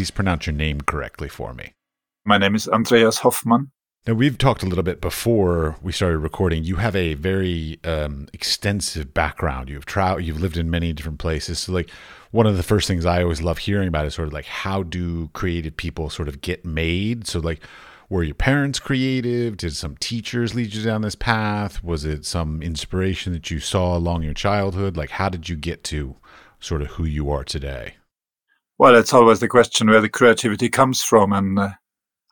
please pronounce your name correctly for me? My name is Andreas Hoffmann. Now, we've talked a little bit before we started recording. You have a very um, extensive background. You've traveled, you've lived in many different places. So, like, one of the first things I always love hearing about is sort of like how do creative people sort of get made? So, like, were your parents creative? Did some teachers lead you down this path? Was it some inspiration that you saw along your childhood? Like, how did you get to sort of who you are today? Well, it's always the question where the creativity comes from and uh,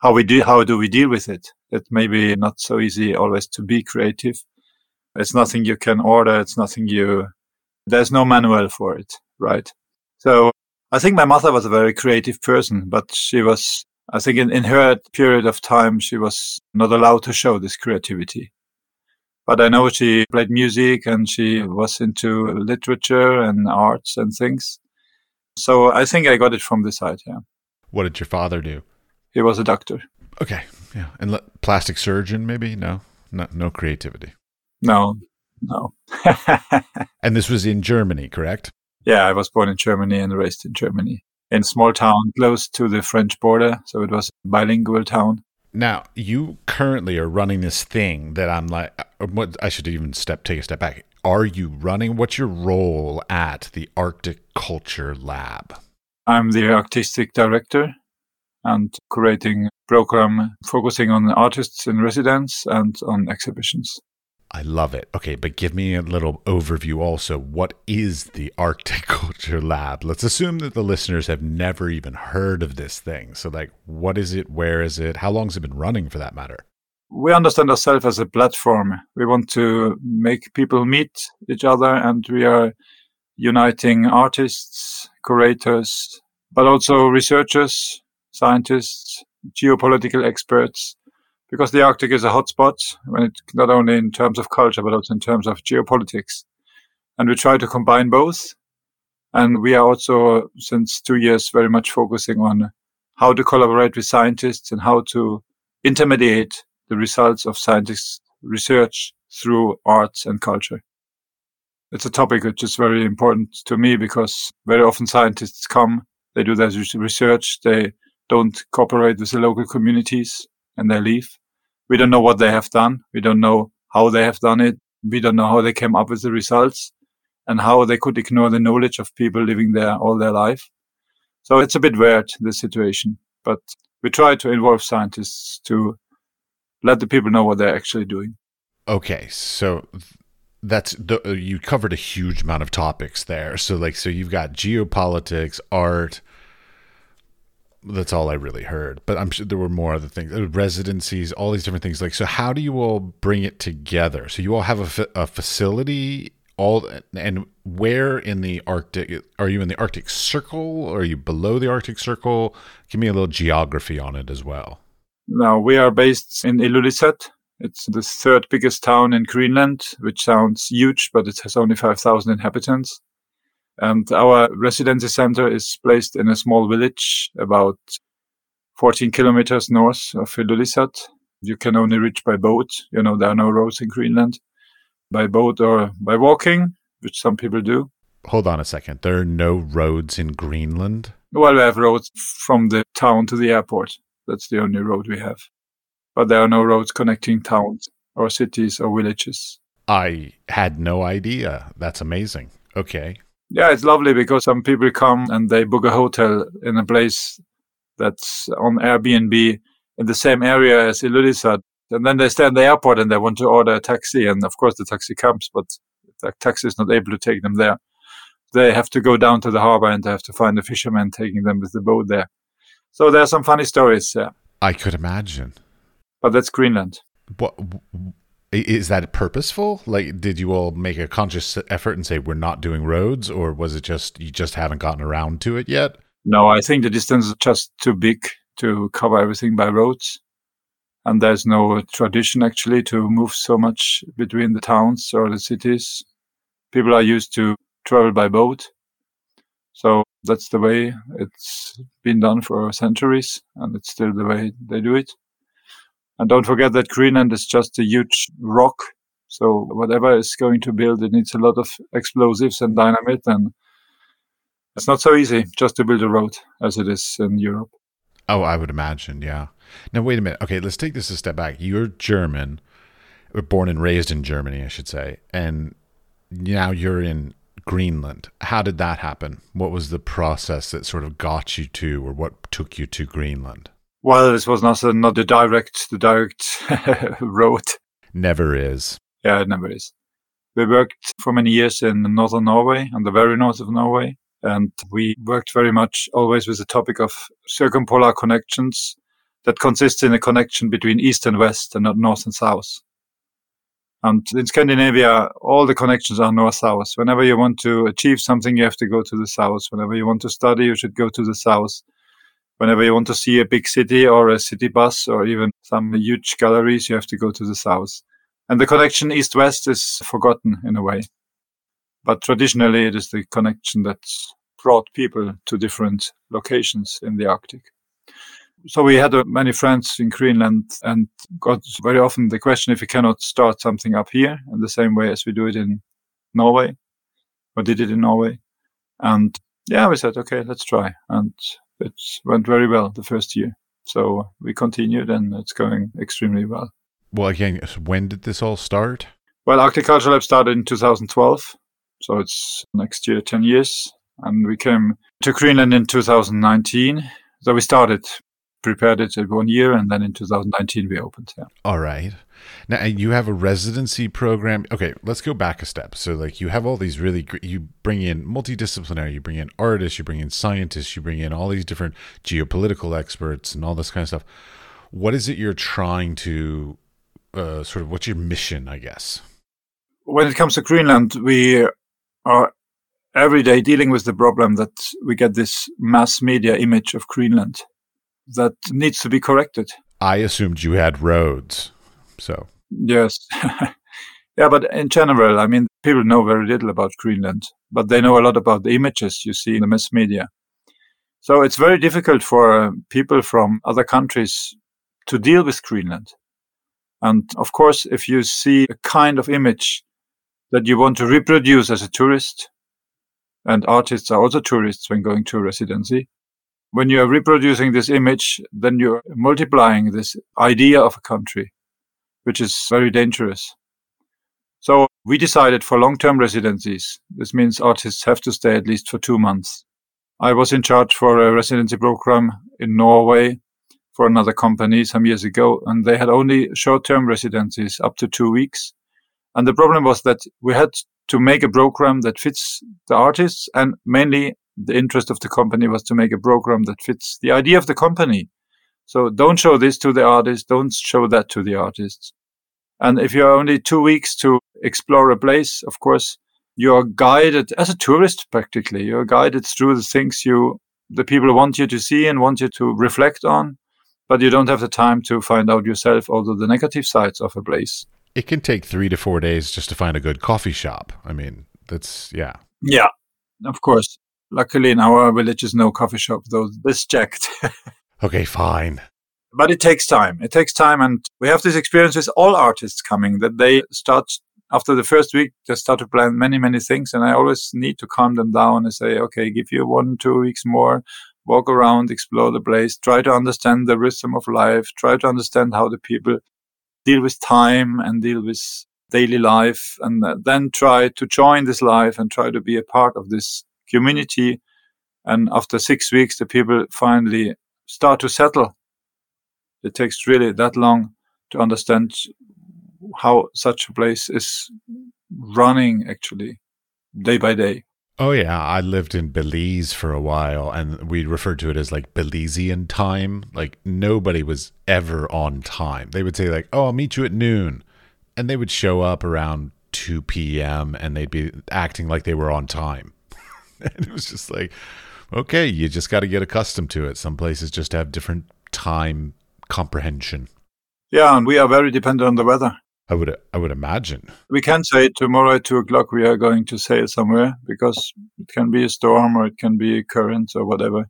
how we do how do we deal with it? It may be not so easy always to be creative. It's nothing you can order it's nothing you there's no manual for it right? So i think my mother was a very creative person but she was i think in, in her period of time she was not allowed to show this creativity. But i know she played music and she was into literature and arts and things so i think i got it from the side yeah what did your father do he was a doctor. Okay, yeah, and le- plastic surgeon maybe no, no, no creativity. No, no. and this was in Germany, correct? Yeah, I was born in Germany and raised in Germany, in a small town close to the French border. So it was a bilingual town. Now you currently are running this thing that I'm like. Uh, what I should even step take a step back. Are you running? What's your role at the Arctic Culture Lab? I'm the artistic director and creating program focusing on artists in residence and on exhibitions. I love it. Okay, but give me a little overview also. What is the Arctic Culture Lab? Let's assume that the listeners have never even heard of this thing. So, like, what is it? Where is it? How long has it been running for that matter? We understand ourselves as a platform. We want to make people meet each other, and we are uniting artists, curators, but also researchers, scientists, geopolitical experts, because the Arctic is a hotspot when it not only in terms of culture but also in terms of geopolitics. And we try to combine both. And we are also since two years very much focusing on how to collaborate with scientists and how to intermediate the results of scientists' research through arts and culture. It's a topic which is very important to me because very often scientists come, they do their research, they don't cooperate with the local communities and they leave. We don't know what they have done. We don't know how they have done it. We don't know how they came up with the results and how they could ignore the knowledge of people living there all their life. So it's a bit weird, the situation, but we try to involve scientists to let the people know what they're actually doing. Okay. So that's the, you covered a huge amount of topics there. So like, so you've got geopolitics, art, that's all I really heard. But I'm sure there were more other things, uh, residencies, all these different things. Like, so how do you all bring it together? So you all have a, fa- a facility, all, and where in the Arctic are you in the Arctic Circle? Are you below the Arctic Circle? Give me a little geography on it as well. Now we are based in Ilulissat. It's the third biggest town in Greenland, which sounds huge, but it has only 5,000 inhabitants. And our residency center is placed in a small village about 14 kilometers north of Ilulissat. You can only reach by boat. You know, there are no roads in Greenland. By boat or by walking, which some people do. Hold on a second. There are no roads in Greenland? Well, we have roads from the town to the airport. That's the only road we have. But there are no roads connecting towns or cities or villages. I had no idea. That's amazing. Okay. Yeah, it's lovely because some people come and they book a hotel in a place that's on Airbnb in the same area as Ilulissat. And then they stay in the airport and they want to order a taxi. And of course, the taxi comes, but the taxi is not able to take them there. They have to go down to the harbor and they have to find a fisherman taking them with the boat there. So there are some funny stories. Yeah. I could imagine. But that's Greenland. What is that purposeful? Like, did you all make a conscious effort and say we're not doing roads, or was it just you just haven't gotten around to it yet? No, I think the distance is just too big to cover everything by roads, and there's no tradition actually to move so much between the towns or the cities. People are used to travel by boat, so that's the way it's been done for centuries, and it's still the way they do it. And don't forget that Greenland is just a huge rock. So whatever is going to build, it needs a lot of explosives and dynamite. And It's not so easy just to build a road as it is in Europe. Oh, I would imagine, yeah. Now, wait a minute. Okay, let's take this a step back. You're German, born and raised in Germany, I should say, and now you're in Greenland. How did that happen? What was the process that sort of got you to, or what took you to Greenland? Well, this was not, not the direct, the direct road. Never is. Yeah, it never is. We worked for many years in northern Norway, on the very north of Norway, and we worked very much always with the topic of circumpolar connections that consists in a connection between east and west and not north and south. Um, and in Scandinavia, all the connections are north-south. Whenever you want to achieve something, you have to go to the south. Whenever you want to study, you should go to the south. Whenever you want to see a big city or a city bus or even some huge galleries, you have to go to the south. And the connection east-west is forgotten in a way. But traditionally, it is the connection that's brought people to different locations in the Arctic. So we had uh, many friends in Greenland and got very often the question if we cannot start something up here in the same way as we do it in Norway or did it in Norway. And yeah, we said, okay, let's try. And it went very well the first year. So we continued and it's going extremely well. Well, again, when did this all start? Well, Arctic Culture Lab started in 2012. So it's next year, 10 years. And we came to Greenland in 2019. So we started prepared it in one year, and then in 2019 we opened. Yeah. All right. Now you have a residency program. Okay, let's go back a step. So, like, you have all these really great, you bring in multidisciplinary, you bring in artists, you bring in scientists, you bring in all these different geopolitical experts and all this kind of stuff. What is it you're trying to uh, sort of? What's your mission? I guess. When it comes to Greenland, we are every day dealing with the problem that we get this mass media image of Greenland that needs to be corrected. I assumed you had roads, so yes, yeah. But in general, I mean, people know very little about Greenland, but they know a lot about the images you see in the mass media. So it's very difficult for uh, people from other countries to deal with Greenland. And of course, if you see a kind of image that you want to reproduce as a tourist, and artists are also tourists when going to a residency, when you are reproducing this image, then you're multiplying this idea of a country, which is very dangerous. So we decided for long-term residencies. This means artists have to stay at least for two months. I was in charge for a residency program in Norway for another company some years ago, and they had only short-term residencies up to two weeks. And the problem was that we had to make a program that fits the artists and mainly the interest of the company was to make a program that fits the idea of the company. So don't show this to the artist. Don't show that to the artists. And if you're only two weeks to explore a place, of course, you're guided as a tourist practically. You're guided through the things you, the people want you to see and want you to reflect on, but you don't have the time to find out yourself all the negative sides of a place. It can take three to four days just to find a good coffee shop. I mean, that's, yeah. Yeah, of course. Luckily, in our village is no coffee shop, though this checked. okay, fine. But it takes time. It takes time. And we have this experience with all artists coming that they start after the first week, they start to plan many, many things. And I always need to calm them down and say, okay, give you one, two weeks more, walk around, explore the place, try to understand the rhythm of life, try to understand how the people deal with time and deal with daily life, and uh, then try to join this life and try to be a part of this community. And after six weeks, the people finally start to settle. It takes really that long to understand how such a place is running actually day by day. Oh yeah, I lived in Belize for a while and we referred to it as like Belizean time. Like nobody was ever on time. They would say like, "Oh, I'll meet you at noon." And they would show up around 2 p.m. and they'd be acting like they were on time. and it was just like, okay, you just got to get accustomed to it. Some places just have different time comprehension. Yeah, and we are very dependent on the weather. I would I would imagine. We can say tomorrow at two o'clock we are going to sail somewhere because it can be a storm or it can be a current or whatever.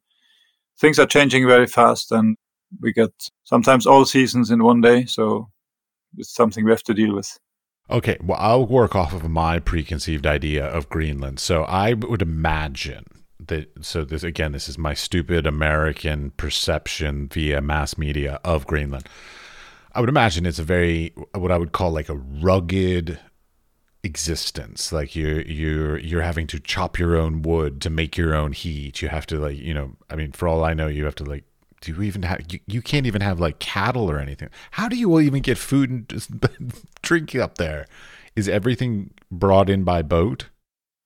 Things are changing very fast and we get sometimes all seasons in one day, so it's something we have to deal with. Okay, well, I'll work off of my preconceived idea of Greenland. So I would imagine that so this again this is my stupid American perception via mass media of Greenland. I would imagine it's a very what I would call like a rugged existence. Like you're you're you're having to chop your own wood to make your own heat. You have to like you know I mean for all I know you have to like do you even have you, you can't even have like cattle or anything. How do you even get food and just drink up there? Is everything brought in by boat?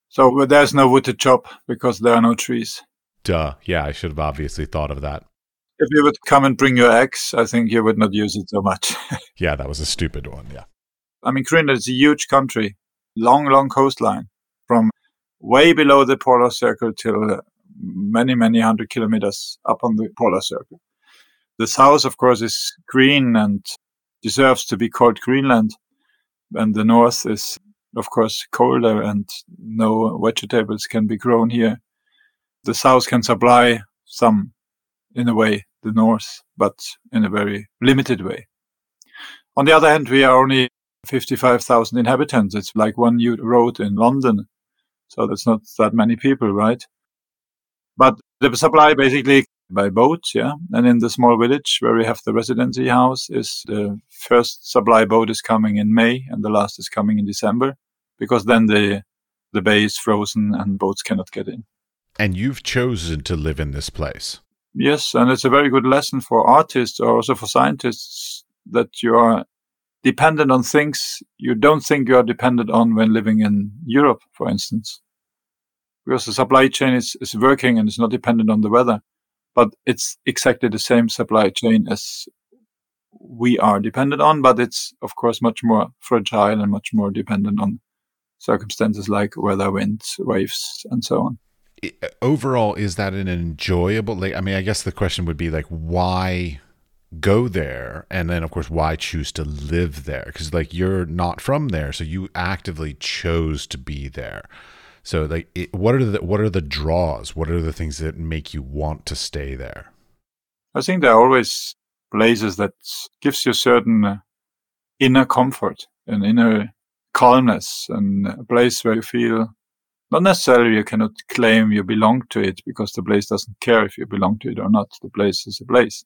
So there's no wood to chop because there are no trees. Duh. Yeah, I should have obviously thought of that. If you would come and bring your axe, I think you would not use it so much. yeah, that was a stupid one. Yeah. I mean, Greenland is a huge country, long, long coastline from way below the polar circle till many, many hundred kilometers up on the polar circle. The south, of course, is green and deserves to be called Greenland. And the north is of course, colder and no vegetables can be grown here. The south can supply some, in a way, the north, but in a very limited way. On the other hand, we are only 55,000 inhabitants. It's like one road in London. So that's not that many people, right? But the supply basically by boat, yeah. And in the small village where we have the residency house is the first supply boat is coming in May and the last is coming in December because then the the bay is frozen and boats cannot get in. And you've chosen to live in this place. Yes, and it's a very good lesson for artists or also for scientists that you are dependent on things you don't think you are dependent on when living in Europe, for instance. Because the supply chain is, is working and it's not dependent on the weather, but it's exactly the same supply chain as we are dependent on, but it's of course much more fragile and much more dependent on circumstances like weather, winds, waves, and so on. Uh, overall, is that an enjoyable? Like, I mean, I guess the question would be like, why go there, and then of course, why choose to live there? Because like you're not from there, so you actively chose to be there. So like, it, what are the what are the draws? What are the things that make you want to stay there? I think there are always places that gives you certain uh, inner comfort and inner calmness and a place where you feel not necessarily you cannot claim you belong to it because the place doesn't care if you belong to it or not. The place is a place.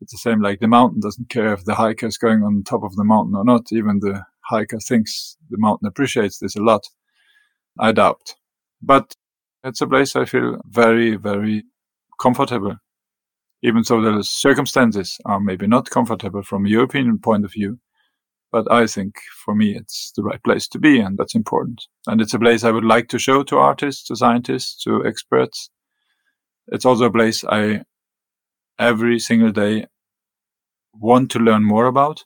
It's the same like the mountain doesn't care if the hiker is going on top of the mountain or not. Even the hiker thinks the mountain appreciates this a lot. I doubt. But it's a place I feel very, very comfortable. Even though the circumstances are maybe not comfortable from a European point of view, but I think for me, it's the right place to be, and that's important. And it's a place I would like to show to artists, to scientists, to experts. It's also a place I every single day want to learn more about.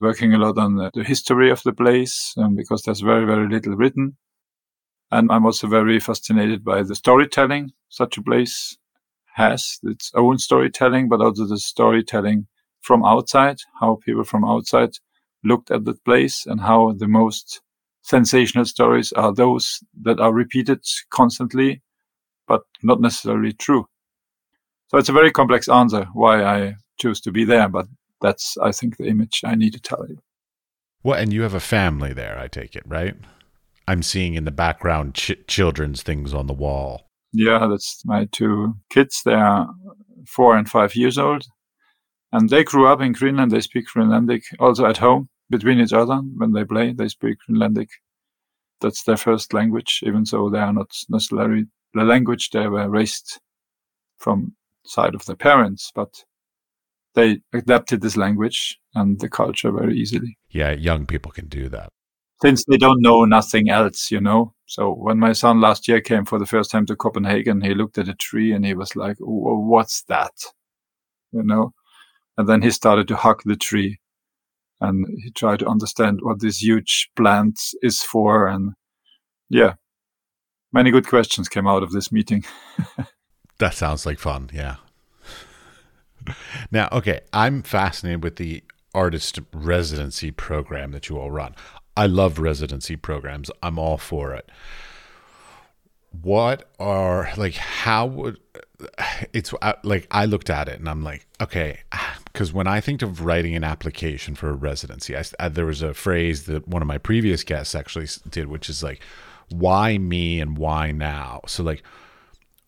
Working a lot on the, the history of the place um, because there's very, very little written. And I'm also very fascinated by the storytelling such a place has, its own storytelling, but also the storytelling from outside, how people from outside looked at the place and how the most sensational stories are those that are repeated constantly, but not necessarily true. So it's a very complex answer why I choose to be there, but that's, I think, the image I need to tell you. Well, and you have a family there, I take it, right? I'm seeing in the background ch- children's things on the wall. Yeah, that's my two kids. They are four and five years old. And they grew up in Greenland. They speak Greenlandic also at home between each other when they play. They speak Greenlandic. That's their first language, even though they are not necessarily the language they were raised from side of their parents, but they adapted this language and the culture very easily. Yeah, young people can do that. Since they don't know nothing else, you know. So when my son last year came for the first time to Copenhagen, he looked at a tree and he was like, "What's that?" You know, and then he started to hug the tree and he tried to understand what this huge plant is for. And yeah, many good questions came out of this meeting. that sounds like fun. Yeah. Now, okay, I'm fascinated with the artist residency program that you all run. I love residency programs. I'm all for it. What are like how would it's uh, like I looked at it and I'm like, okay, because when I think of writing an application for a residency, I, I, there was a phrase that one of my previous guests actually did, which is like, why me and why now? So like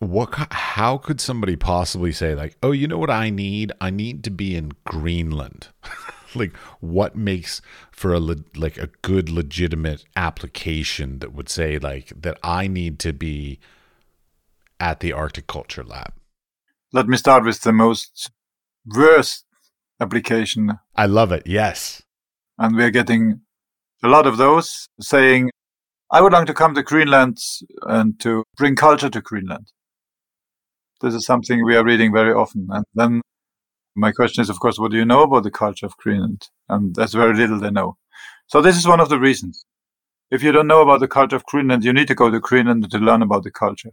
what how could somebody possibly say like, "Oh, you know what I need? I need to be in Greenland." like what makes for a like a good legitimate application that would say like that I need to be at the Arctic Culture Lab? Let me start with the most worst application. I love it. Yes. And we're getting a lot of those saying, I would like to come to Greenland and to bring culture to Greenland. This is something we are reading very often. And then my question is, of course, what do you know about the culture of Greenland? And that's very little they know. So this is one of the reasons. If you don't know about the culture of Greenland, you need to go to Greenland to learn about the culture.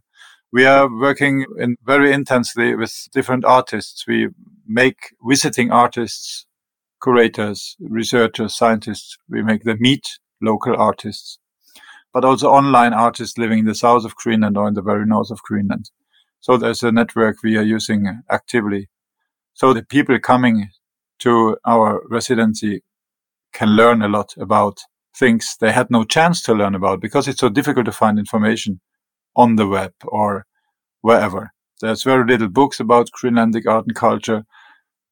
We are working in very intensely with different artists. We make visiting artists, curators, researchers, scientists. We make them meet local artists, but also online artists living in the south of Greenland or in the very north of Greenland. So there's a network we are using actively. So the people coming to our residency can learn a lot about things they had no chance to learn about because it's so difficult to find information on the web or wherever. There's very little books about Greenlandic art and culture,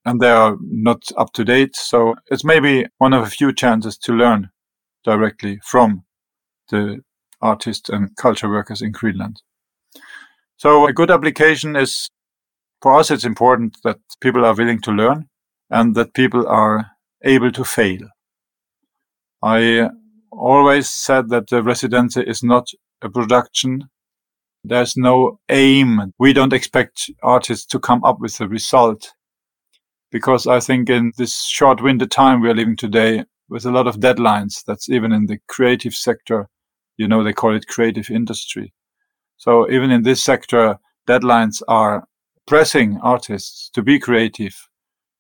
and they are not up to date. So it's maybe one of a few chances to learn directly from the artists and culture workers in Greenland. So a good application is, for us, it's important that people are willing to learn and that people are able to fail. I always said that the residency is not a production there's no aim. We don't expect artists to come up with a result because I think in this short winter time we are living today with a lot of deadlines, that's even in the creative sector, you know, they call it creative industry. So even in this sector, deadlines are pressing artists to be creative,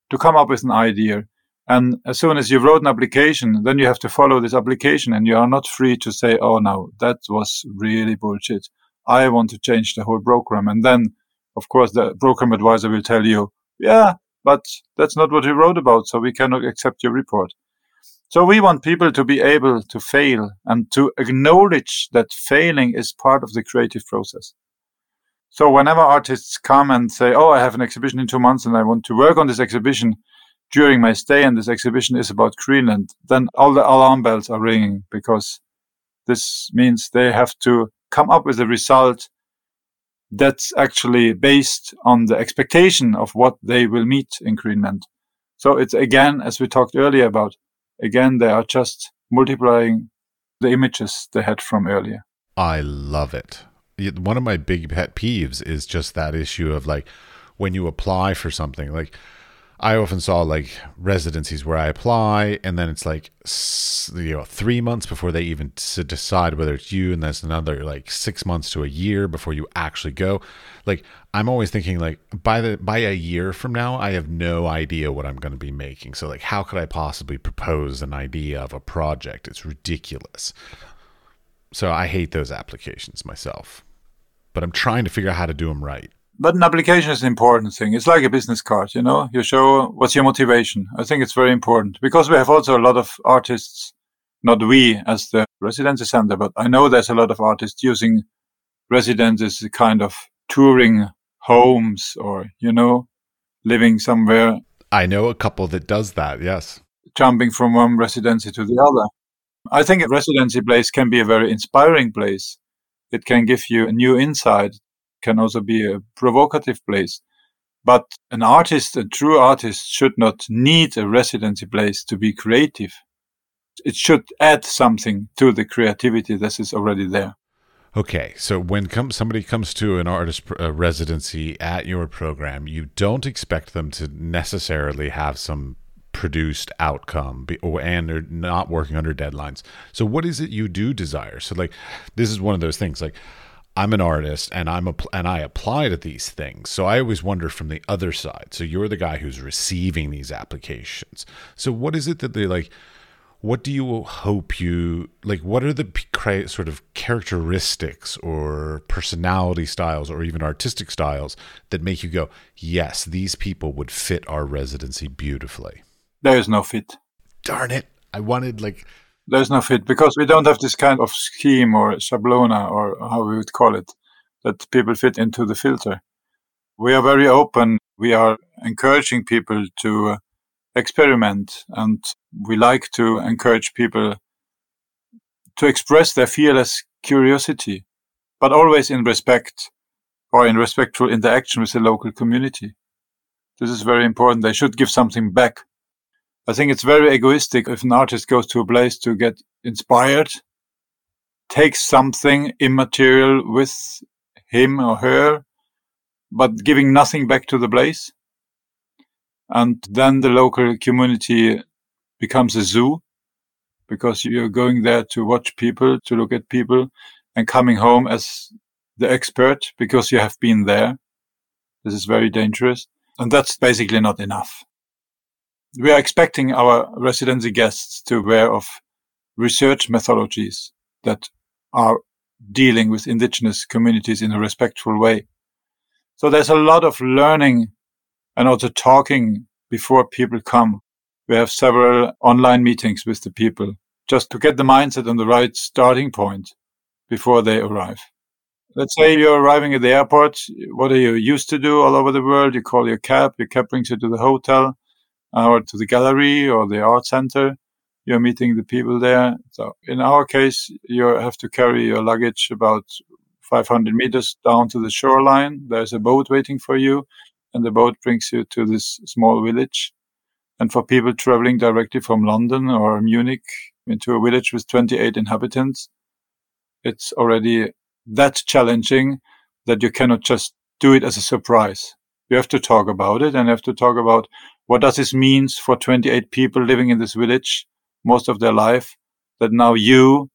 to come up with an idea. And as soon as you wrote an application, then you have to follow this application and you are not free to say, oh, no, that was really bullshit. I want to change the whole program. And then, of course, the program advisor will tell you, yeah, but that's not what you wrote about, so we cannot accept your report. So we want people to be able to fail and to acknowledge that failing is part of the creative process. So whenever artists come and say, "Oh, I have an exhibition in two months and I want to work on this exhibition during my stay, and this exhibition is about Greenland," then all the alarm bells are ringing because this means they have to come up with a result that's actually based on the expectation of what they will meet in Greenland. So it's again, as we talked earlier about, again, they are just multiplying the images they had from earlier. I love it. One of my big pet peeves is just that issue of like when you apply for something, like I often saw like residencies where I apply, and then it's like you know three months before they even decide whether it's you, and that's another like six months to a year before you actually go. Like I'm always thinking like by the by a year from now, I have no idea what I'm going to be making. So like, how could I possibly propose an idea of a project? It's ridiculous. So I hate those applications myself, but I'm trying to figure out how to do them right but an application is an important thing. It's like a business card, you know. You show what's your motivation. I think it's very important because we have also a lot of artists, not we as the residency center, but I know there's a lot of artists using residences as kind of touring homes or you know, living somewhere. I know a couple that does that. Yes, jumping from one residency to the other. I think a residency place can be a very inspiring place. It can give you a new insight can also be a provocative place. But an artist, a true artist, should not need a residency place to be creative. It should add something to the creativity that is already there. Okay, so when come, somebody comes to an artist uh, residency at your program, you don't expect them to necessarily have some produced outcome or and they're not working under deadlines. So what is it you do desire? So like this is one of those things like I'm an artist and I'm a, and I apply to these things. So I always wonder from the other side. So you're the guy who's receiving these applications. So what is it that they like? What do you hope you like? What are the sort of characteristics or personality styles or even artistic styles that make you go, yes, these people would fit our residency beautifully? There is no fit. Darn it! I wanted like There's no fit because we don't have this kind of scheme or shablona or how we would call it that people fit into the filter. We are very open. We are encouraging people to uh, experiment and we like to encourage people to express their fearless curiosity, but always in respect or in respectful interaction with the local community. This is very important. They should give something back. I think it's very egoistic if an artist goes to a place to get inspired, takes something immaterial with him or her, but giving nothing back to the place. And then the local community becomes a zoo because you're going there to watch people, to look at people, and coming home as the expert because you have been there. This is very dangerous. And that's basically not enough. We are expecting our residency guests to aware of research methodologies that are dealing with indigenous communities in a respectful way. So there's a lot of learning and also talking before people come. We have several online meetings with the people just to get the mindset on the right starting point before they arrive. Let's say you're arriving at the airport. What are you used to do all over the world? You call your cab, your cab brings you to the hotel or to the gallery or the art center. You're meeting the people there. So in our case, you have to carry your luggage about 500 meters down to the shoreline. There's a boat waiting for you and the boat brings you to this small village. And for people traveling directly from London or Munich into a village with 28 inhabitants, it's already that challenging that you cannot just do it as a surprise. You have to talk about it and have to talk about what does this means for 28 people living in this village most of their life that now you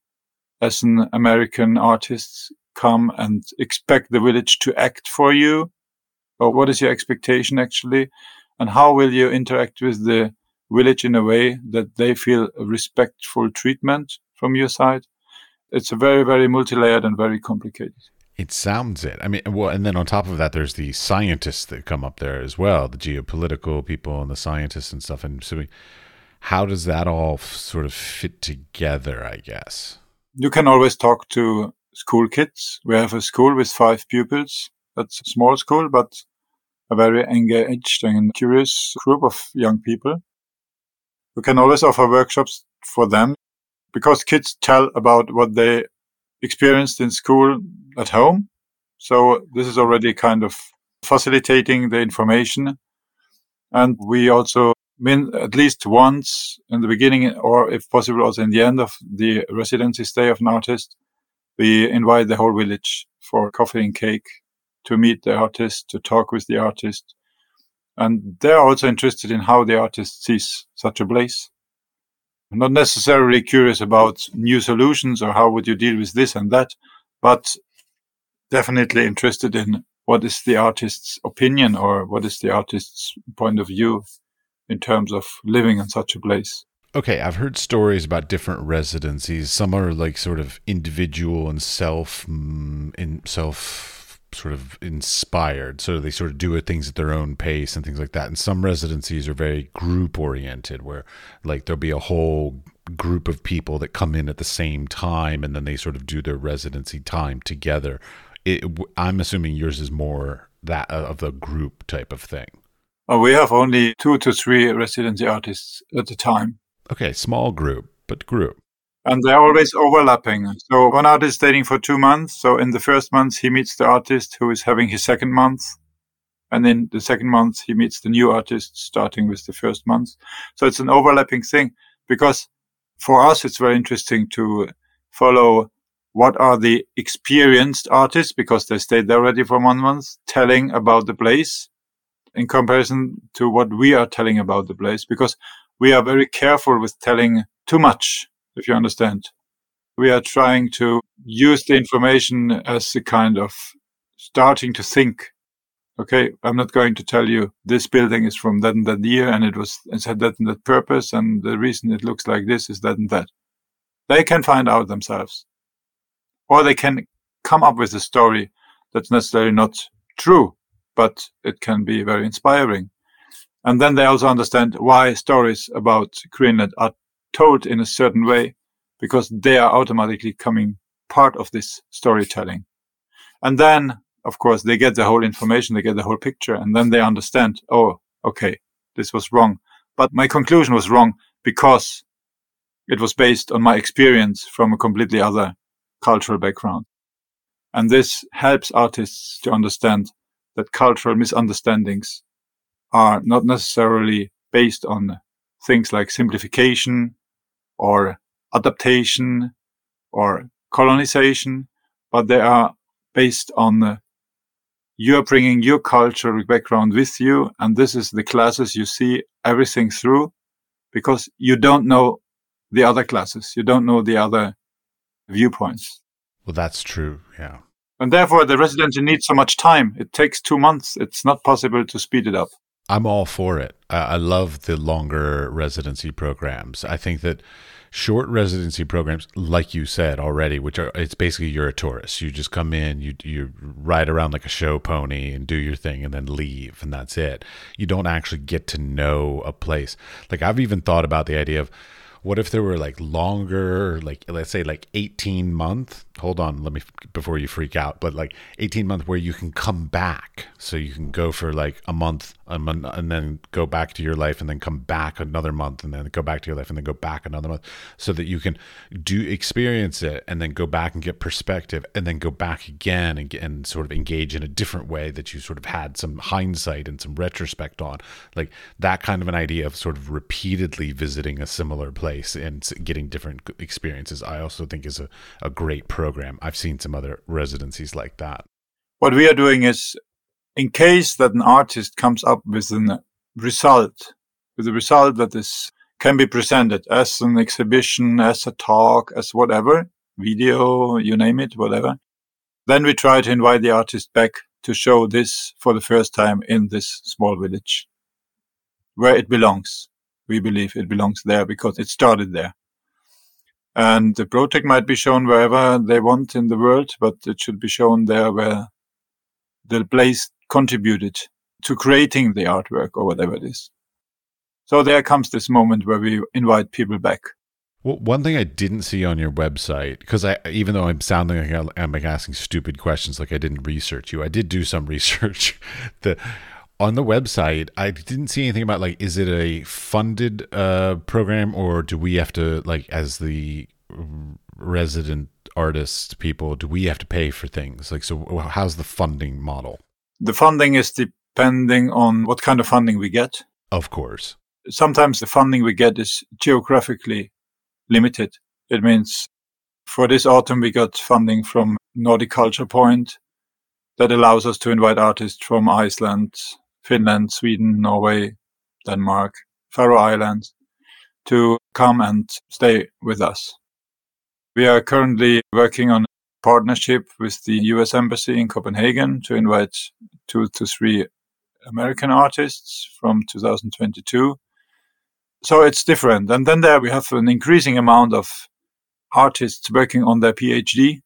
as an American artist come and expect the village to act for you? Or what is your expectation actually? And how will you interact with the village in a way that they feel a respectful treatment from your side? It's a very very multi-layered and very complicated it sounds it. I mean, well, and then on top of that, there's the scientists that come up there as well, the geopolitical people and the scientists and stuff. And so, how does that all f- sort of fit together? I guess you can always talk to school kids. We have a school with five pupils. That's a small school, but a very engaged and curious group of young people. You can always offer workshops for them because kids tell about what they experienced in school at home. So this is already kind of facilitating the information. And we also mean at least once in the beginning, or if possible, also in the end of the residency stay of an artist, we invite the whole village for coffee and cake to meet the artist, to talk with the artist. And they're also interested in how the artist sees such a place not necessarily curious about new solutions or how would you deal with this and that, but definitely interested in what is the artist's opinion or what is the artist's point of view in terms of living in such a place. Okay, I've heard stories about different residencies. Some are like sort of individual and self mm, in self sort of inspired. So they sort of do things at their own pace and things like that. And some residencies are very group oriented, where like there'll be a whole group of people that come in at the same time and then they sort of do their residency time together. It, I'm assuming yours is more that uh, of the group type of thing. Oh, we have only two to three residency artists at a time. Okay, small group, but group and they're always overlapping. So one artist is dating for two months. So in the first month, he meets the artist who is having his second month. And in the second month, he meets the new artist starting with the first month. So it's an overlapping thing because for us, it's very interesting to follow what are the experienced artists because they stayed there already for one month telling about the place in comparison to what we are telling about the place because we are very careful with telling too much if you understand. We are trying to use the information as a kind of starting to think. Okay, I'm not going to tell you this building is from that and that year and it was it had that and that purpose and the reason it looks like this is that and that. They can find out themselves. Or they can come up with a story that's necessarily not true, but it can be very inspiring. And then they also understand why stories about Greenland are told in a certain way because they are automatically coming part of this storytelling. And then, of course, they get the whole information, they get the whole picture, and then they understand, oh, okay, this was wrong. But my conclusion was wrong because it was based on my experience from a completely other cultural background. And this helps artists to understand that cultural misunderstandings are not necessarily based on things like simplification or adaptation or colonization, but they are based on uh, you're bringing your cultural background with you, and this is the classes you see everything through because you don't know the other classes, you don't know the other viewpoints. Well, that's true, yeah. And therefore, the residency needs so much time. It takes two months. It's not possible to speed it up. I'm all for it. I love the longer residency programs. I think that short residency programs, like you said already, which are it's basically you're a tourist. You just come in, you you ride around like a show pony and do your thing, and then leave, and that's it. You don't actually get to know a place. Like I've even thought about the idea of what if there were like longer like let's say like 18 month hold on let me before you freak out but like 18 month where you can come back so you can go for like a month and then go back to your life and then come back another month and then go back to your life and then go back another month so that you can do experience it and then go back and get perspective and then go back again and, and sort of engage in a different way that you sort of had some hindsight and some retrospect on like that kind of an idea of sort of repeatedly visiting a similar place and getting different experiences i also think is a, a great program. I've seen some other residencies like that. What we are doing is, in case that an artist comes up with a result, with a result that is can be presented as an exhibition, as a talk, as whatever, video, you name it, whatever. Then we try to invite the artist back to show this for the first time in this small village where it belongs. We believe it belongs there because it started there. And the project might be shown wherever they want in the world, but it should be shown there where the place contributed to creating the artwork or whatever it is. So there comes this moment where we invite people back. Well, one thing I didn't see on your website, because I, even though I'm sounding like I'm like asking stupid questions, like I didn't research you, I did do some research. the on the website, I didn't see anything about like, is it a funded uh, program or do we have to like, as the resident artists people, do we have to pay for things? Like, so how's the funding model? The funding is depending on what kind of funding we get. Of course. Sometimes the funding we get is geographically limited. It means for this autumn, we got funding from Nordic Culture Point that allows us to invite artists from Iceland, Finland, Sweden, Norway, Denmark, Faroe Islands to come and stay with us. We are currently working on partnership with the US Embassy in Copenhagen to invite two to three American artists from 2022. So it's different. And then there we have an increasing amount of artists working on their PhD.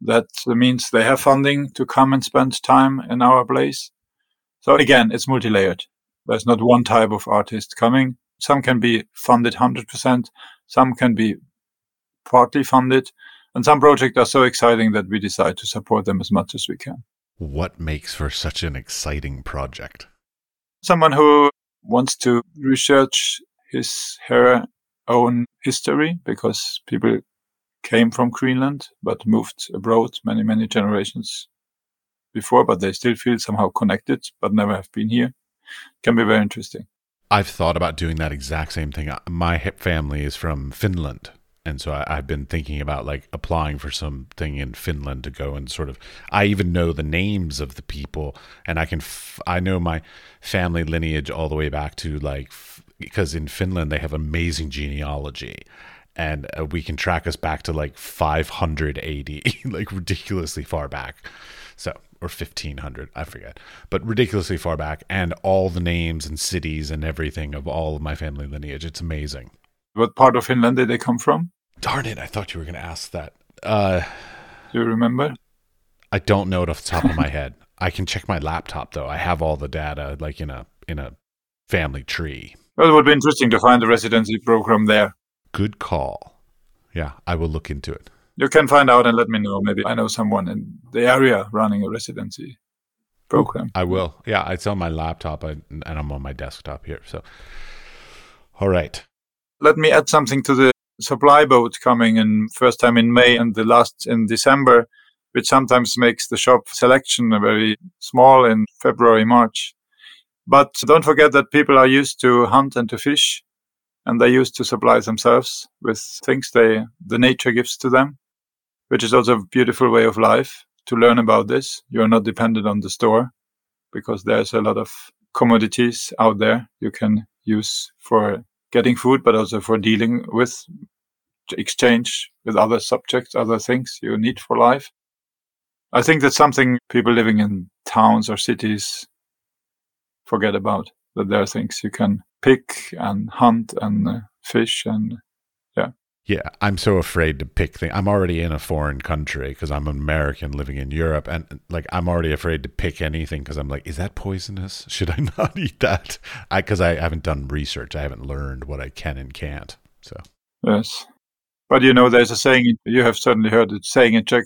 That means they have funding to come and spend time in our place. So again, it's multi-layered. There's not one type of artist coming. Some can be funded 100%. Some can be partly funded. And some projects are so exciting that we decide to support them as much as we can. What makes for such an exciting project? Someone who wants to research his her own history because people came from Greenland but moved abroad many, many generations before, but they still feel somehow connected, but never have been here. Can be very interesting. I've thought about doing that exact same thing. My hip family is from Finland. And so I, have been thinking about like applying for something in Finland to go and sort of. I even know the names of the people, and I can. F- I know my family lineage all the way back to like because in Finland they have amazing genealogy, and uh, we can track us back to like 580, like ridiculously far back. So or 1500 i forget but ridiculously far back and all the names and cities and everything of all of my family lineage it's amazing what part of finland did they come from darn it i thought you were going to ask that uh do you remember i don't know it off the top of my head i can check my laptop though i have all the data like in a in a family tree well it would be interesting to find the residency program there good call Yeah, I will look into it. You can find out and let me know. Maybe I know someone in the area running a residency program. I will. Yeah, it's on my laptop and I'm on my desktop here. So, all right. Let me add something to the supply boat coming in first time in May and the last in December, which sometimes makes the shop selection very small in February, March. But don't forget that people are used to hunt and to fish, and they used to supply themselves with things they the nature gives to them, which is also a beautiful way of life to learn about this. You are not dependent on the store because there's a lot of commodities out there you can use for getting food, but also for dealing with exchange with other subjects, other things you need for life. I think that's something people living in towns or cities forget about that there are things you can pick and hunt and uh, fish and yeah i'm so afraid to pick things i'm already in a foreign country because i'm an american living in europe and like i'm already afraid to pick anything because i'm like is that poisonous? Should i not eat that? I because I haven't done research. I haven't learned what i can and can't so. Yes. But you know there's a saying you have certainly heard it saying in czech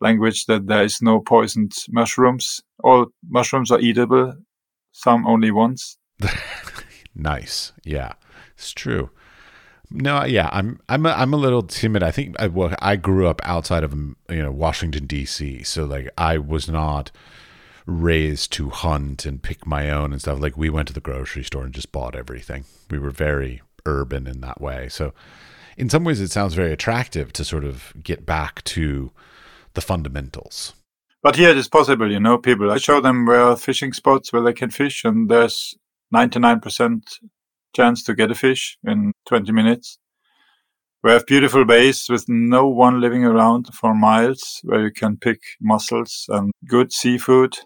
language that there is no poisoned mushrooms. All mushrooms are eatable some only once. nice. Yeah, it's true. No, yeah, I'm I'm a, I'm a little timid. I think I, well, I grew up outside of you know Washington D.C., so like I was not raised to hunt and pick my own and stuff. Like we went to the grocery store and just bought everything. We were very urban in that way. So in some ways, it sounds very attractive to sort of get back to the fundamentals. But here it is possible, you know, people. I show them where fishing spots where they can fish, and there's 99% chance to get a fish in 20 minutes. We have beautiful bays with no one living around for miles where you can pick mussels and good seafood.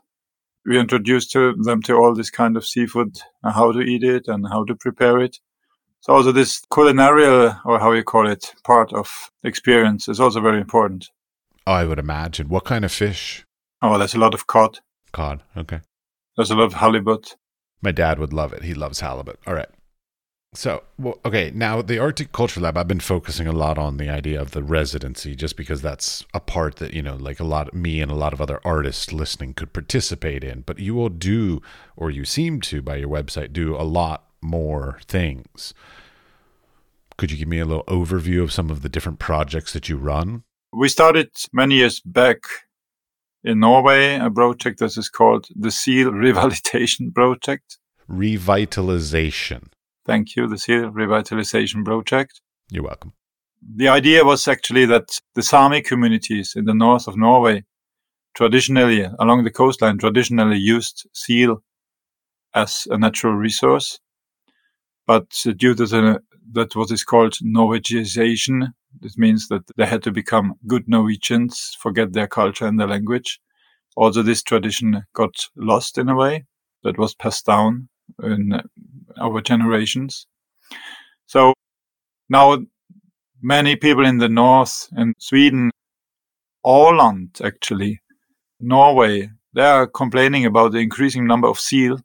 We introduce to them to all this kind of seafood, and how to eat it and how to prepare it. So also this culinary, or how you call it, part of experience is also very important. I would imagine. What kind of fish? Oh, there's a lot of cod. Cod, okay. There's a lot of halibut. My dad would love it. He loves halibut. All right. So, well, okay, now the Arctic Culture Lab, I've been focusing a lot on the idea of the residency just because that's a part that, you know, like a lot, me and a lot of other artists listening could participate in. But you will do, or you seem to by your website, do a lot more things. Could you give me a little overview of some of the different projects that you run? We started many years back in Norway a project that is called the Seal Revitalization Project. Revitalization. Thank you, the Seal Revitalization Project. You're welcome. The idea was actually that the Sami communities in the north of Norway traditionally, along the coastline, traditionally used seal as a natural resource. But due to the, that what is called Norwegization, this means that they had to become good Norwegians, forget their culture and their language. Also, this tradition got lost in a way that was passed down in over generations. So now many people in the north in Sweden, Åland actually, Norway, they are complaining about the increasing number of seal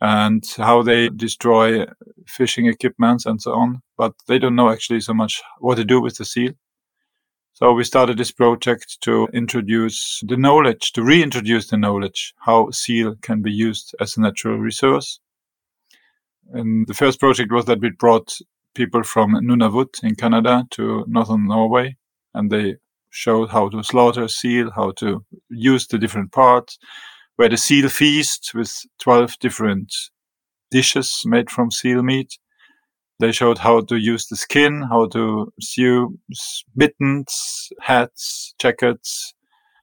and how they destroy fishing equipments and so on. But they don't know actually so much what to do with the seal. So we started this project to introduce the knowledge, to reintroduce the knowledge how seal can be used as a natural resource. And the first project was that we brought people from Nunavut in Canada to northern Norway, and they showed how to slaughter seal, how to use the different parts, where the seal feast with 12 different dishes made from seal meat. They showed how to use the skin, how to sew mittens, hats, jackets,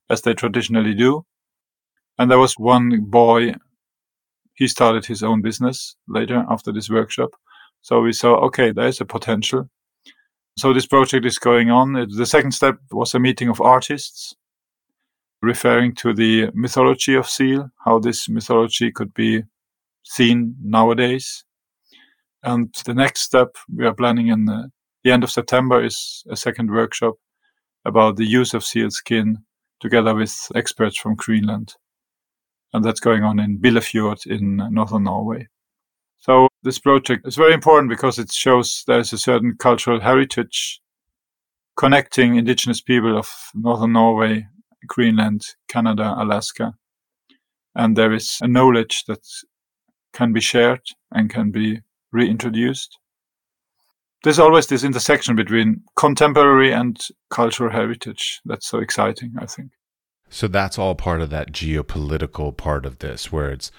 as they traditionally do. And there was one boy, he started his own business later after this workshop. So we saw, okay, there's a potential. So this project is going on. The second step was a meeting of artists referring to the mythology of seal, how this mythology could be seen nowadays. And the next step we are planning in the, the end of September is a second workshop about the use of seal skin together with experts from Greenland. And that's going on in Billefjord in uh, northern Norway. So this project is very important because it shows there's a certain cultural heritage connecting indigenous people of northern Norway, Greenland, Canada, Alaska. And there is a knowledge that can be shared and can be reintroduced. There's always this intersection between contemporary and cultural heritage. That's so exciting, I think. So that's all part of that geopolitical part of this, where it's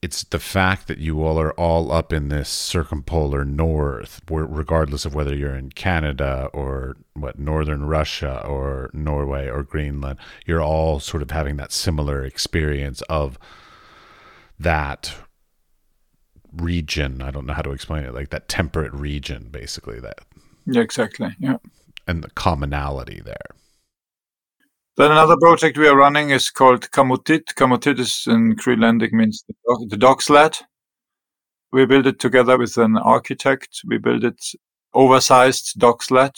it's the fact that you all are all up in this circumpolar north, regardless of whether you're in Canada or what northern Russia or Norway or Greenland, you're all sort of having that similar experience of that region. I don't know how to explain it, like that temperate region, basically. That yeah, exactly. Yeah, and the commonality there. Then another project we are running is called Kamutit. Kamutit is in Greenlandic means the dog, the dog sled. We built it together with an architect. We built it oversized dog sled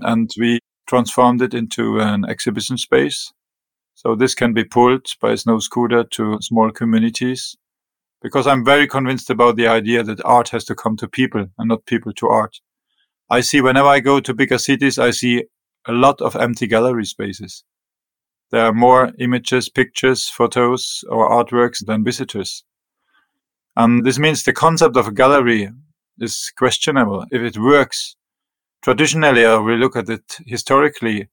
and we transformed it into an exhibition space. So this can be pulled by a snow scooter to small communities because I'm very convinced about the idea that art has to come to people and not people to art. I see whenever I go to bigger cities, I see a lot of empty gallery spaces. There are more images, pictures, photos, or artworks than visitors. And this means the concept of a gallery is questionable. If it works traditionally, or we look at it historically,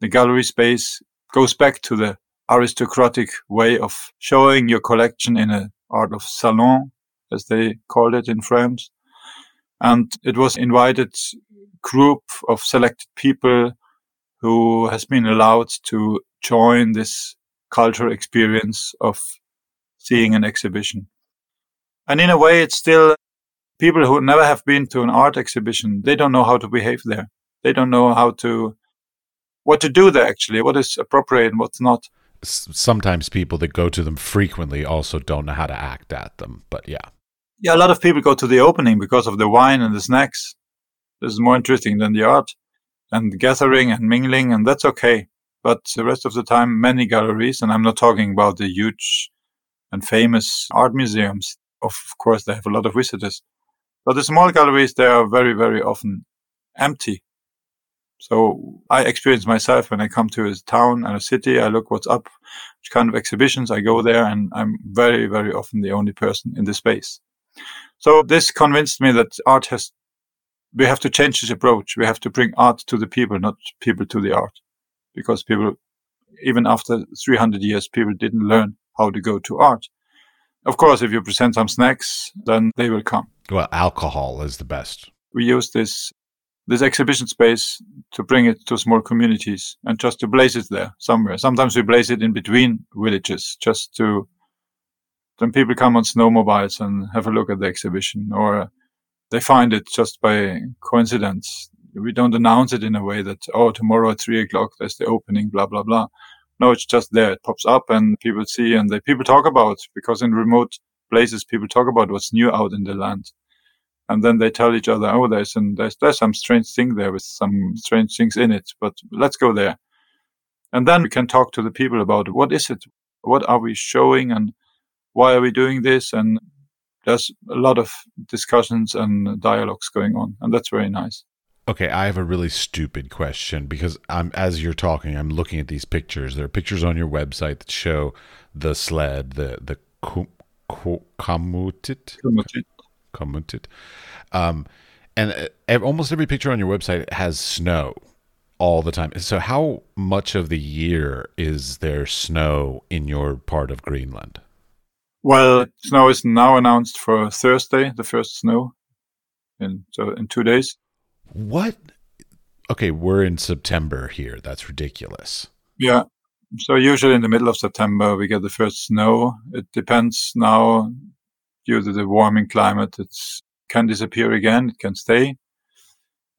the gallery space goes back to the aristocratic way of showing your collection in a art of salon, as they called it in France. And it was invited group of selected people who has been allowed to join this cultural experience of seeing an exhibition. And in a way, it's still people who never have been to an art exhibition. They don't know how to behave there. They don't know how to, what to do there actually, what is appropriate and what's not. Sometimes people that go to them frequently also don't know how to act at them, but yeah. Yeah, a lot of people go to the opening because of the wine and the snacks. This is more interesting than the art and gathering and mingling, and that's okay. But the rest of the time, many galleries, and I'm not talking about the huge and famous art museums. Of course, they have a lot of visitors. But the small galleries, they are very, very often empty. So I experience myself when I come to a town and a city, I look what's up, which kind of exhibitions, I go there and I'm very, very often the only person in the space. So this convinced me that art has we have to change this approach. We have to bring art to the people, not people to the art, because people, even after 300 years, people didn't learn how to go to art. Of course, if you present some snacks, then they will come. Well, alcohol is the best. We use this this exhibition space to bring it to small communities and just to blaze it there somewhere. Sometimes we blaze it in between villages just to then people come on snowmobiles and have a look at the exhibition or they find it just by coincidence. We don't announce it in a way that, oh, tomorrow at three o'clock, there's the opening, blah, blah, blah. No, it's just there. It pops up and people see and they, people talk about because in remote places, people talk about what's new out in the land. And then they tell each other, oh, there's, an, there's, there's some strange thing there with some strange things in it, but let's go there. And then we can talk to the people about what is it? What are we showing and why are we doing this? And there's a lot of discussions and dialogues going on, and that's very nice. Okay, I have a really stupid question because I'm as you're talking, I'm looking at these pictures. There are pictures on your website that show the sled, the the kamutit, kamutit, um, and uh, almost every picture on your website has snow all the time. So, how much of the year is there snow in your part of Greenland? Well, snow is now announced for Thursday, the first snow, in so in two days. What? Okay, we're in September here. That's ridiculous. Yeah. So usually in the middle of September we get the first snow. It depends now due to the warming climate. It can disappear again. It can stay.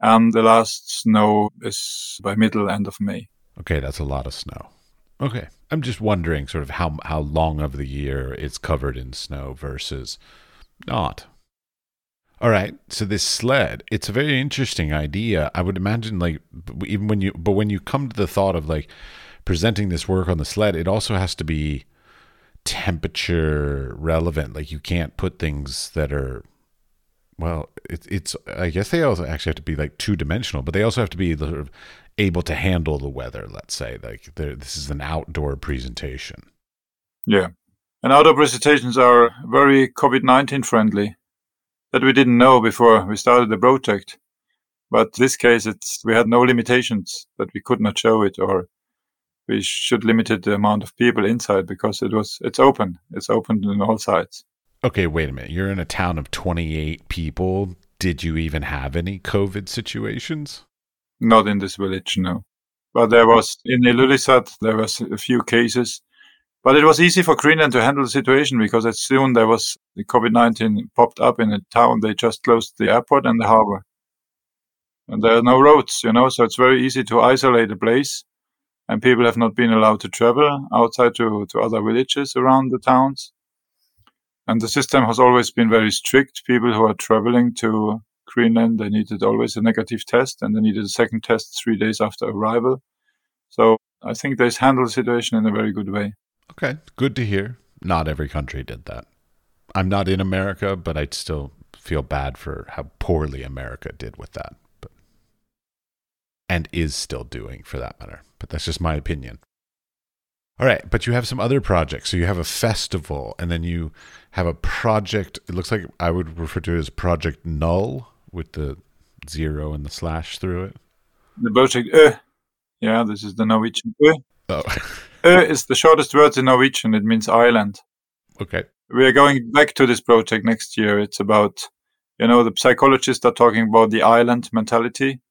And the last snow is by middle end of May. Okay, that's a lot of snow. Okay. I'm just wondering sort of how how long of the year it's covered in snow versus not. All right. So this sled, it's a very interesting idea. I would imagine like even when you but when you come to the thought of like presenting this work on the sled, it also has to be temperature relevant. Like you can't put things that are well, it, it's I guess they also actually have to be like two dimensional, but they also have to be sort of able to handle the weather. Let's say like this is an outdoor presentation. Yeah, and outdoor presentations are very COVID nineteen friendly. That we didn't know before we started the project, but this case it's we had no limitations that we could not show it or we should limit the amount of people inside because it was it's open. It's open on all sides. Okay, wait a minute. You're in a town of 28 people. Did you even have any COVID situations? Not in this village, no. But there was in Ilulissat, there was a few cases. But it was easy for Greenland to handle the situation because as soon there was the COVID 19 popped up in a town, they just closed the airport and the harbor. And there are no roads, you know, so it's very easy to isolate a place and people have not been allowed to travel outside to, to other villages around the towns. And the system has always been very strict. People who are traveling to Greenland, they needed always a negative test and they needed a second test three days after arrival. So I think they handled the situation in a very good way. Okay, good to hear. Not every country did that. I'm not in America, but I'd still feel bad for how poorly America did with that. And is still doing for that matter but that's just my opinion. All right, but you have some other projects. So you have a festival, and then you have a project. It looks like I would refer to it as Project Null with the zero and the slash through it. The project Ö. Yeah, this is the Norwegian Ö. Oh. Ö is the shortest word in Norwegian. It means island. Okay. We are going back to this project next year. It's about, you know, the psychologists are talking about the island mentality.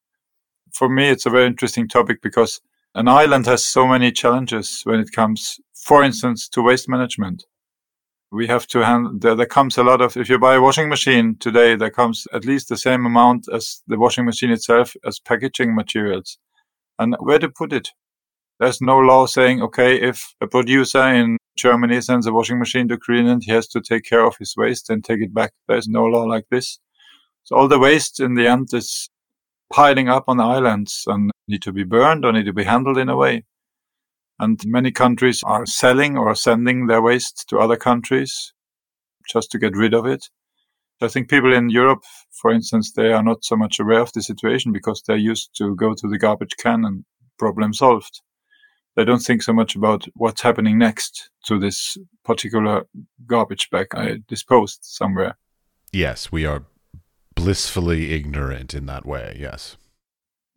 For me, it's a very interesting topic because an island has so many challenges when it comes, for instance, to waste management. We have to handle, there, there comes a lot of, if you buy a washing machine today, there comes at least the same amount as the washing machine itself as packaging materials. And where to put it? There's no law saying, okay, if a producer in Germany sends a washing machine to Greenland, he has to take care of his waste and take it back. There's no law like this. So all the waste in the end is piling up on islands and need to be burned or need to be handled in a way. And many countries are selling or sending their waste to other countries just to get rid of it. I think people in Europe, for instance, they are not so much aware of the situation because they're used to go to the garbage can and problem solved. They don't think so much about what's happening next to this particular garbage bag I disposed somewhere. Yes, we are blissfully ignorant in that way. Yes.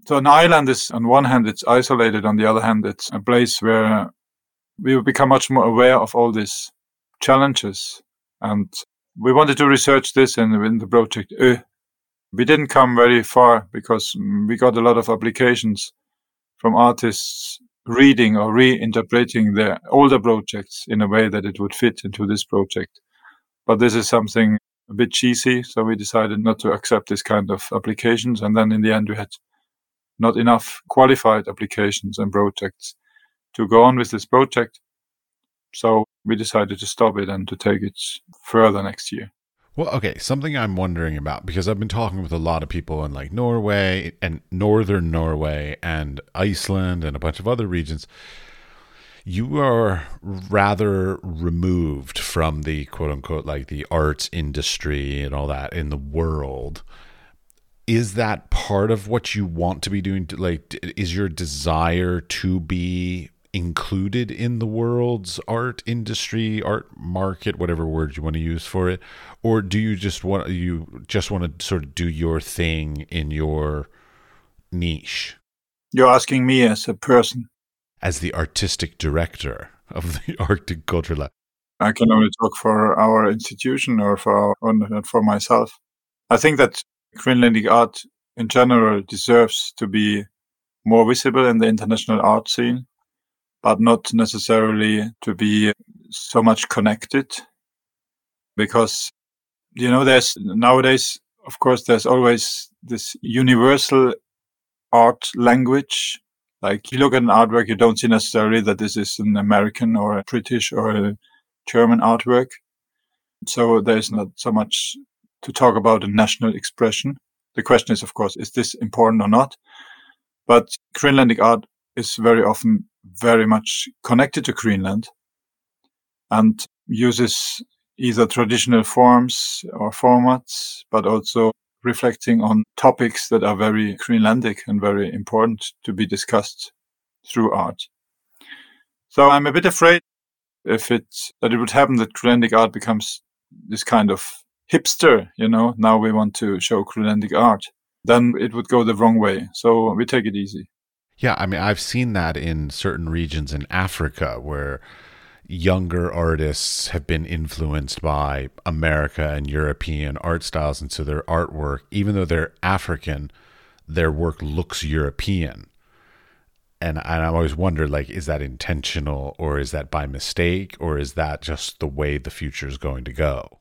So an island is, on one hand, it's isolated. On the other hand, it's a place where we become much more aware of all these challenges. And we wanted to research this in, in the project. We didn't come very far because we got a lot of applications from artists reading or reinterpreting their older projects in a way that it would fit into this project. But this is something a bit cheesy, so we decided not to accept this kind of applications. And then in the end, we had not enough qualified applications and projects to go on with this project. So we decided to stop it and to take it further next year. Well, okay, something I'm wondering about because I've been talking with a lot of people in like Norway and northern Norway and Iceland and a bunch of other regions. You are rather removed from the quote unquote like the arts industry and all that in the world. Is that part of what you want to be doing? Like is your desire to be included in the world's art industry art market whatever word you want to use for it? Or do you just want you just want to sort of do your thing in your niche? You're asking me as a person as the artistic director of the arctic culture lab i can only talk for our institution or for our, for myself i think that Greenlandic art in general deserves to be more visible in the international art scene, but not necessarily to be so much connected. Because, you know, there's nowadays, of course, there's always this universal art language. Like you look at an artwork, you don't see necessarily that this is an American or a British or a German artwork. So there's not so much to talk about a national expression. The question is, of course, is this important or not? But Greenlandic art is very often very much connected to Greenland. and uses either traditional forms or formats, but also reflecting on topics that are very Greenlandic and very important to be discussed through art. So I'm a bit afraid if it that it would happen that Greenlandic art becomes this kind of hipster, you know, now we want to show Greenlandic art, then it would go the wrong way. So we take it easy. Yeah, I mean, I've seen that in certain regions in Africa where younger artists have been influenced by America and European art styles. And so their artwork, even though they're African, their work looks European. And, and I always wonder, like, is that intentional or is that by mistake or is that just the way the future is going to go?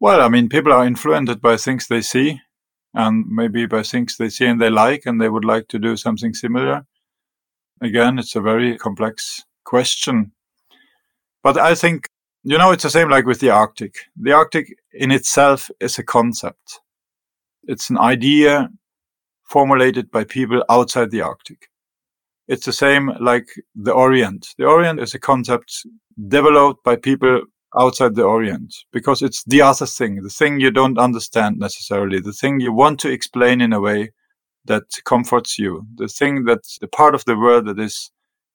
Well, I mean, people are influenced by things they see and maybe by things they see and they like and they would like to do something similar. Again, it's a very complex question but I think, you know, it's the same like with the Arctic. The Arctic in itself is a concept. It's an idea formulated by people outside the Arctic. It's the same like the Orient. The Orient is a concept developed by people outside the Orient because it's the other thing, the thing you don't understand necessarily, the thing you want to explain in a way that comforts you, the thing that the part of the world that is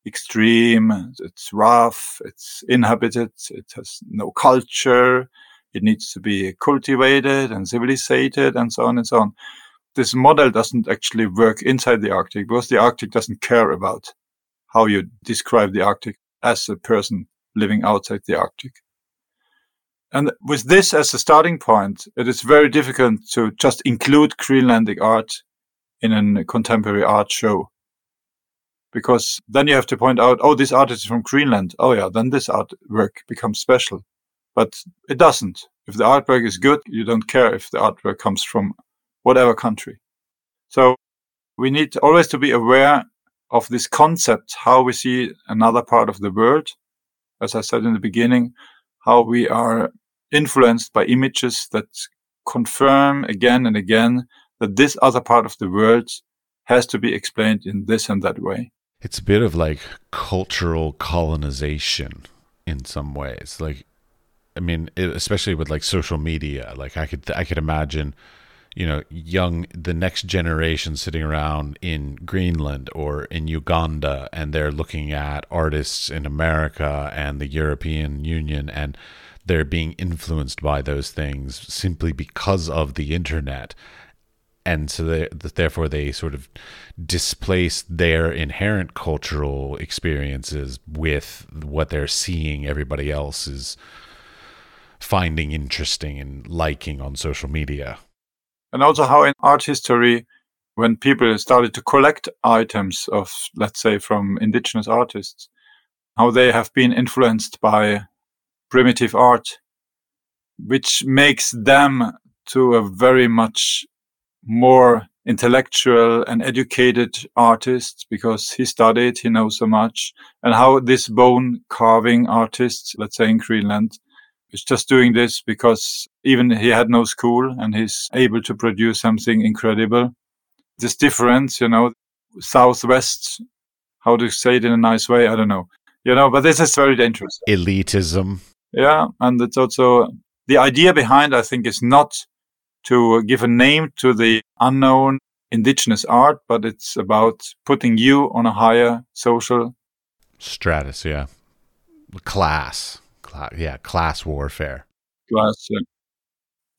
extreme, it's rough, it's inhabited, it has no culture, it needs to be cultivated and civilized and so on and so on. This model doesn't actually work inside the Arctic because the Arctic doesn't care about how you describe the Arctic as a person living outside the Arctic. And with this as a starting point, it is very difficult to just include Greenlandic art in a contemporary art show because then you have to point out, oh, this artist is from Greenland. Oh, yeah, then this artwork becomes special. But it doesn't. If the artwork is good, you don't care if the artwork comes from whatever country. So we need always to be aware of this concept, how we see another part of the world. As I said in the beginning, how we are influenced by images that confirm again and again that this other part of the world has to be explained in this and that way it's a bit of like cultural colonization in some ways. Like i mean it, especially with like social media. Like i could i could imagine you know young the next generation sitting around in greenland or in uganda and they're looking at artists in america and the european union and they're being influenced by those things simply because of the internet and so they, therefore they sort of displace their inherent cultural experiences with what they're seeing everybody else is finding interesting and liking on social media. And also how in art history, when people started to collect items of, let's say, from indigenous artists, how they have been influenced by primitive art, which makes them to a very much more intellectual and educated artist because he studied, he knows so much, and how this bone carving artist, let's say in Greenland, is just doing this because even he had no school and he's able to produce something incredible. This difference, you know, southwest, how to say it in a nice way, I don't know. You know, but this is very dangerous. Elitism. Yeah, and it's also the idea behind I think is not to give a name to the unknown indigenous art, but it's about putting you on a higher social stratus. Yeah, class. yeah, class warfare. Class. Yeah.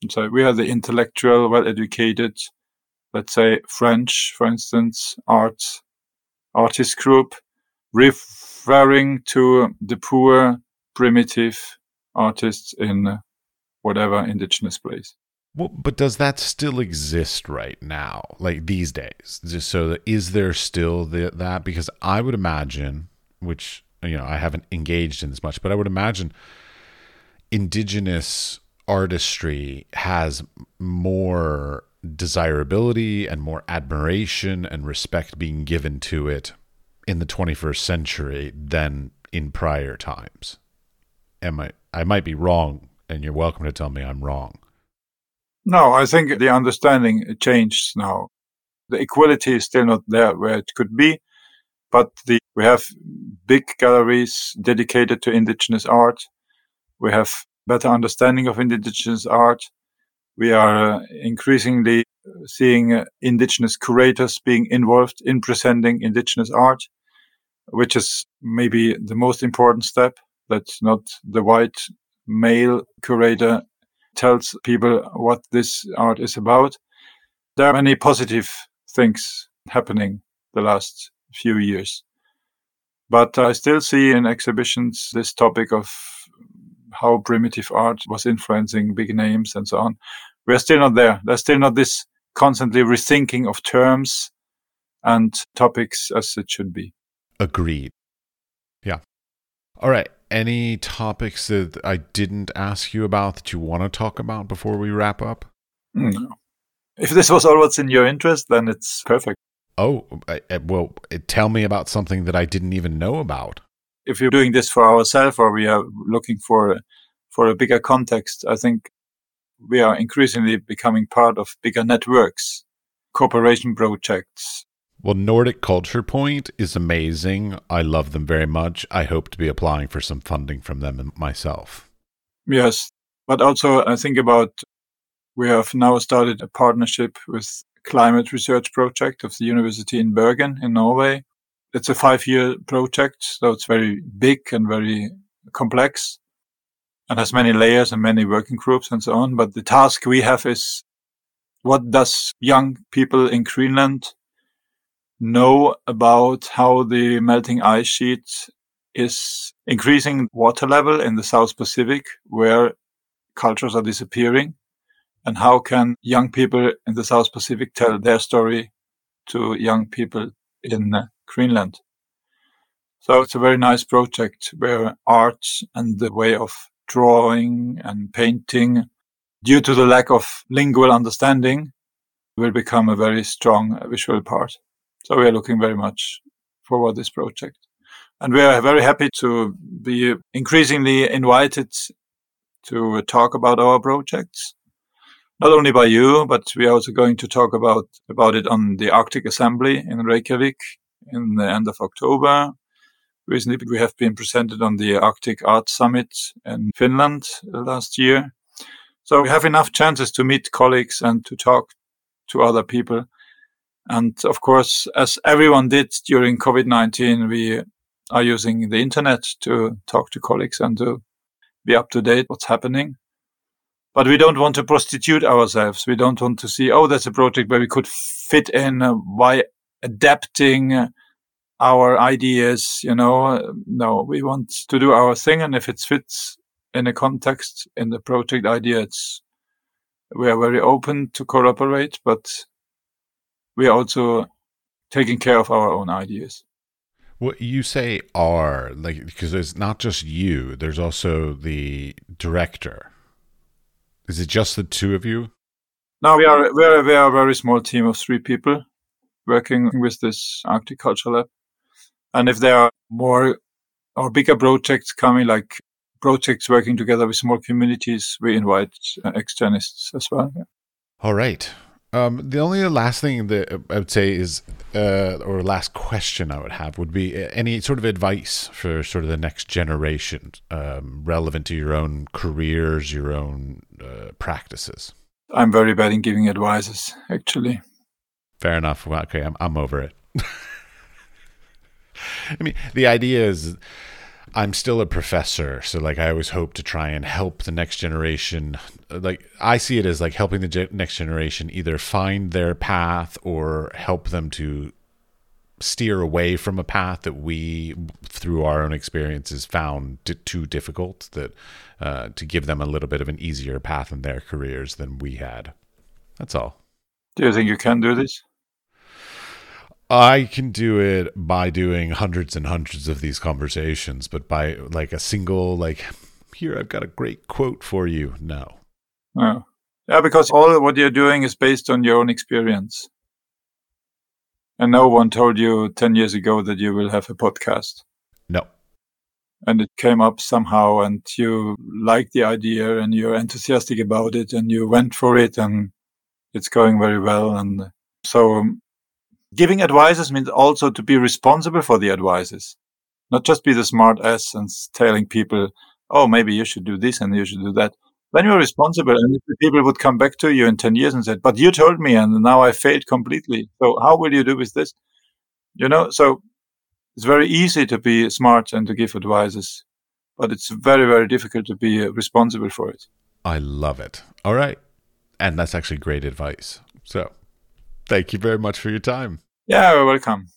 So we have the intellectual, well-educated, let's say French, for instance, art artist group, referring to the poor, primitive artists in whatever indigenous place. Well, but does that still exist right now, like these days? Just so is there still the, that? Because I would imagine, which you know I haven't engaged in this much, but I would imagine indigenous artistry has more desirability and more admiration and respect being given to it in the 21st century than in prior times. Am I? I might be wrong, and you're welcome to tell me I'm wrong. No, I think the understanding changed now. The equality is still not there where it could be, but the, we have big galleries dedicated to indigenous art. We have better understanding of indigenous art. We are uh, increasingly seeing uh, indigenous curators being involved in presenting indigenous art, which is maybe the most important step. That's not the white male curator tells people what this art is about. There are many positive things happening the last few years. But I still see in exhibitions this topic of how primitive art was influencing big names and so on. We're still not there. There's still not this constantly rethinking of terms and topics as it should be. Agreed. Yeah. All right. Any topics that I didn't ask you about that you want to talk about before we wrap up? No. Hmm. If this was all what's in your interest, then it's perfect. Oh, well, tell me about something that I didn't even know about. If you're doing this for ourselves or we are looking for for a bigger context, I think we are increasingly becoming part of bigger networks, cooperation projects. Well, Nordic Culture Point is amazing. I love them very much. I hope to be applying for some funding from them myself. Yes, but also I think about we have now started a partnership with climate research project of the university in Bergen in Norway. It's a five year project, so it's very big and very complex and has many layers and many working groups and so on. But the task we have is what does young people in Greenland know about how the melting ice sheet is increasing water level in the South Pacific where cultures are disappearing? And how can young people in the South Pacific tell their story to young people in uh, Greenland? So it's a very nice project where art and the way of drawing and painting, due to the lack of lingual understanding, will become a very strong visual part. So we are looking very much forward this project. And we are very happy to be increasingly invited to talk about our projects. Not only by you, but we are also going to talk about, about it on the Arctic Assembly in Reykjavik in the end of October. Recently, we have been presented on the Arctic Art Summit in Finland last year. So we have enough chances to meet colleagues and to talk to other people. And of course, as everyone did during COVID-19, we are using the internet to talk to colleagues and to be up to date what's happening. But we don't want to prostitute ourselves. We don't want to see, oh, that's a project where we could fit in by adapting our ideas, you know. No, we want to do our thing. And if it fits in a context, in the project idea, it's, we are very open to cooperate, but we are also taking care of our own ideas. What you say are like because it's not just you, there's also the director. Is it just the two of you? No, we are we are, we are a very small team of three people working with this Arctic Culture Lab. And if there are more or bigger projects coming, like projects working together with small communities, we invite uh, externists as well. Yeah. All right. Um, the only last thing that I would say is, uh, or last question I would have would be uh, any sort of advice for sort of the next generation, um, relevant to your own careers, your own uh, practices. I'm very bad in giving advices, actually. Fair enough. Well, okay, I'm I'm over it. I mean, the idea is I'm still a professor, so like I always hope to try and help the next generation. Like I see it as like helping the ge- next generation either find their path or help them to steer away from a path that we, through our own experiences, found t- too difficult. That uh, to give them a little bit of an easier path in their careers than we had. That's all. Do you think you can do this? I can do it by doing hundreds and hundreds of these conversations, but by like a single, like, here, I've got a great quote for you. No. Oh. Yeah, because all what you're doing is based on your own experience. And no one told you 10 years ago that you will have a podcast. No. And it came up somehow, and you like the idea and you're enthusiastic about it, and you went for it, and it's going very well. And so um, Giving advices means also to be responsible for the advices, not just be the smart ass and telling people, oh, maybe you should do this and you should do that. Then you're responsible, and people would come back to you in ten years and said, "But you told me, and now I failed completely. So how will you do with this?" You know, so it's very easy to be smart and to give advices, but it's very, very difficult to be uh, responsible for it. I love it. All right. And that's actually great advice. So thank you very much for your time. Yeah, you're welcome.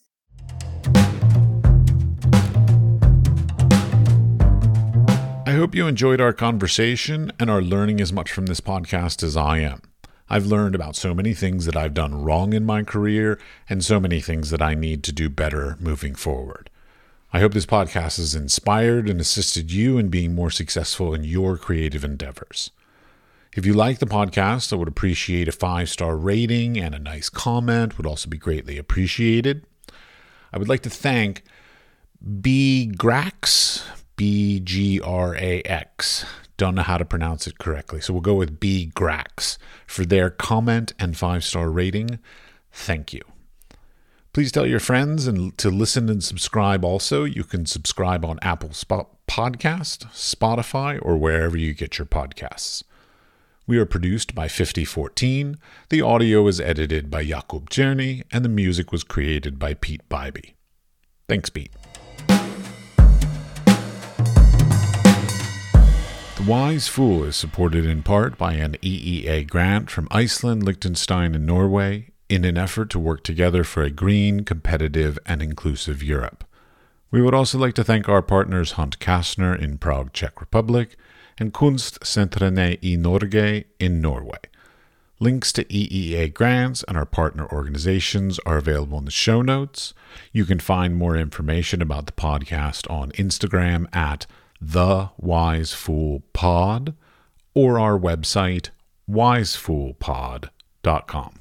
I hope you enjoyed our conversation and are learning as much from this podcast as I am. I've learned about so many things that I've done wrong in my career and so many things that I need to do better moving forward. I hope this podcast has inspired and assisted you in being more successful in your creative endeavors. If you like the podcast, I would appreciate a five star rating and a nice comment, would also be greatly appreciated. I would like to thank B Grax, B G R A X. Don't know how to pronounce it correctly, so we'll go with B Grax for their comment and five star rating. Thank you. Please tell your friends and to listen and subscribe also. You can subscribe on Apple Podcast, Spotify, or wherever you get your podcasts. We are produced by 5014. The audio is edited by Jakub Černý, and the music was created by Peat Biby. Thanks, Peat. The Wise Fool is supported in part by an EEA grant from Iceland, Liechtenstein, and Norway in an effort to work together for a green, competitive, and inclusive Europe. We would also like to thank our partners Hunt Kastner in Prague, Czech Republic, and Kunstsentrene i Norge in Norway. Links to EEA grants and our partner organizations are available in the show notes. You can find more information about the podcast on Instagram at The Wise Fool Pod or our website wisefoolpod.com.